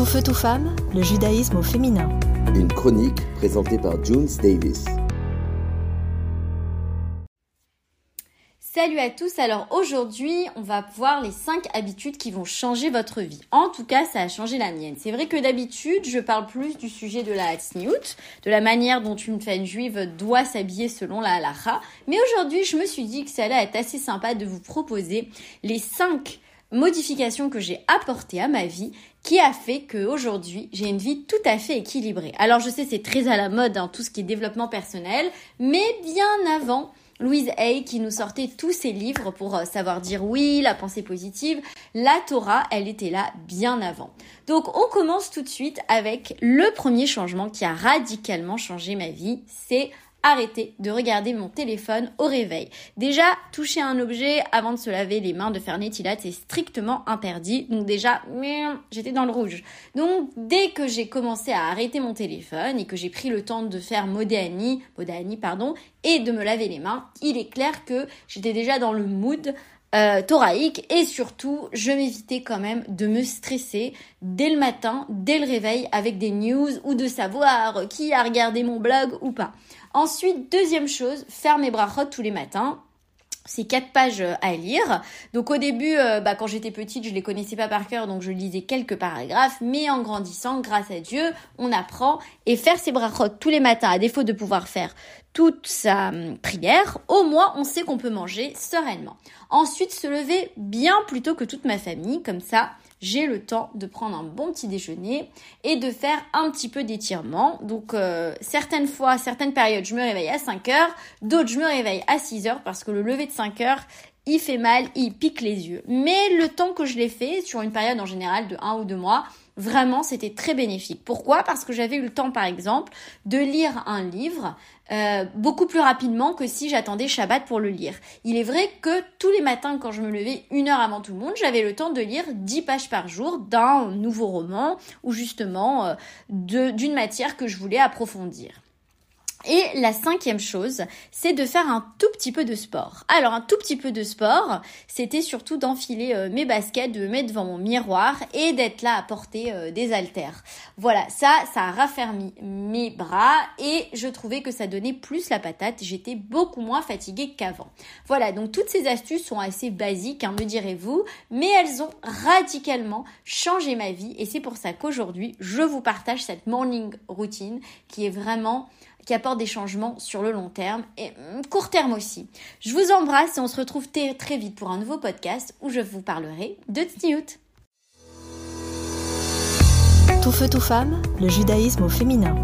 Tout feu, tout femme, le judaïsme au féminin. Une chronique présentée par Junes Davis. Salut à tous, alors aujourd'hui on va voir les 5 habitudes qui vont changer votre vie. En tout cas ça a changé la mienne. C'est vrai que d'habitude je parle plus du sujet de la tsniout, de la manière dont une femme juive doit s'habiller selon la halakha. Mais aujourd'hui je me suis dit que ça allait être assez sympa de vous proposer les 5 modification que j'ai apportée à ma vie qui a fait qu'aujourd'hui j'ai une vie tout à fait équilibrée. Alors je sais c'est très à la mode hein, tout ce qui est développement personnel, mais bien avant Louise Hay qui nous sortait tous ses livres pour euh, savoir dire oui, la pensée positive, la Torah, elle était là bien avant. Donc on commence tout de suite avec le premier changement qui a radicalement changé ma vie, c'est arrêter de regarder mon téléphone au réveil. Déjà, toucher un objet avant de se laver les mains, de faire Netilat, c'est strictement interdit. Donc déjà, j'étais dans le rouge. Donc dès que j'ai commencé à arrêter mon téléphone et que j'ai pris le temps de faire Modéani, Modéani pardon, et de me laver les mains, il est clair que j'étais déjà dans le mood euh, thoraïque et surtout je m'évitais quand même de me stresser dès le matin, dès le réveil avec des news ou de savoir qui a regardé mon blog ou pas. Ensuite, deuxième chose, faire mes brachot tous les matins c'est quatre pages euh, à lire. Donc au début, euh, bah, quand j'étais petite, je les connaissais pas par cœur, donc je lisais quelques paragraphes. Mais en grandissant, grâce à Dieu, on apprend et faire ses brachot tous les matins, à défaut de pouvoir faire toute sa hum, prière, au moins on sait qu'on peut manger sereinement. Ensuite, se lever bien plus tôt que toute ma famille, comme ça, j'ai le temps de prendre un bon petit déjeuner et de faire un petit peu d'étirement. Donc euh, certaines fois, certaines périodes, je me réveille à 5 heures, d'autres je me réveille à 6 heures parce que le lever de 5 heures, il fait mal, il pique les yeux. Mais le temps que je l'ai fait, sur une période en général de 1 ou 2 mois, Vraiment, c'était très bénéfique. Pourquoi? Parce que j'avais eu le temps, par exemple, de lire un livre euh, beaucoup plus rapidement que si j'attendais Shabbat pour le lire. Il est vrai que tous les matins, quand je me levais une heure avant tout le monde, j'avais le temps de lire 10 pages par jour d'un nouveau roman ou justement euh, d'une matière que je voulais approfondir. Et la cinquième chose, c'est de faire un tout petit peu de sport. Alors un tout petit peu de sport, c'était surtout d'enfiler euh, mes baskets, de me mettre devant mon miroir et d'être là à porter euh, des haltères. Voilà, ça, ça a raffermi mes bras et je trouvais que ça donnait plus la patate. J'étais beaucoup moins fatiguée qu'avant. Voilà, donc toutes ces astuces sont assez basiques, hein, me direz-vous, mais elles ont radicalement changé ma vie et c'est pour ça qu'aujourd'hui, je vous partage cette morning routine qui est vraiment qui apporte des changements sur le long terme et mm, court terme aussi. Je vous embrasse et on se retrouve très vite pour un nouveau podcast où je vous parlerai de Tzniut. Tout feu, tout femme, le judaïsme au féminin.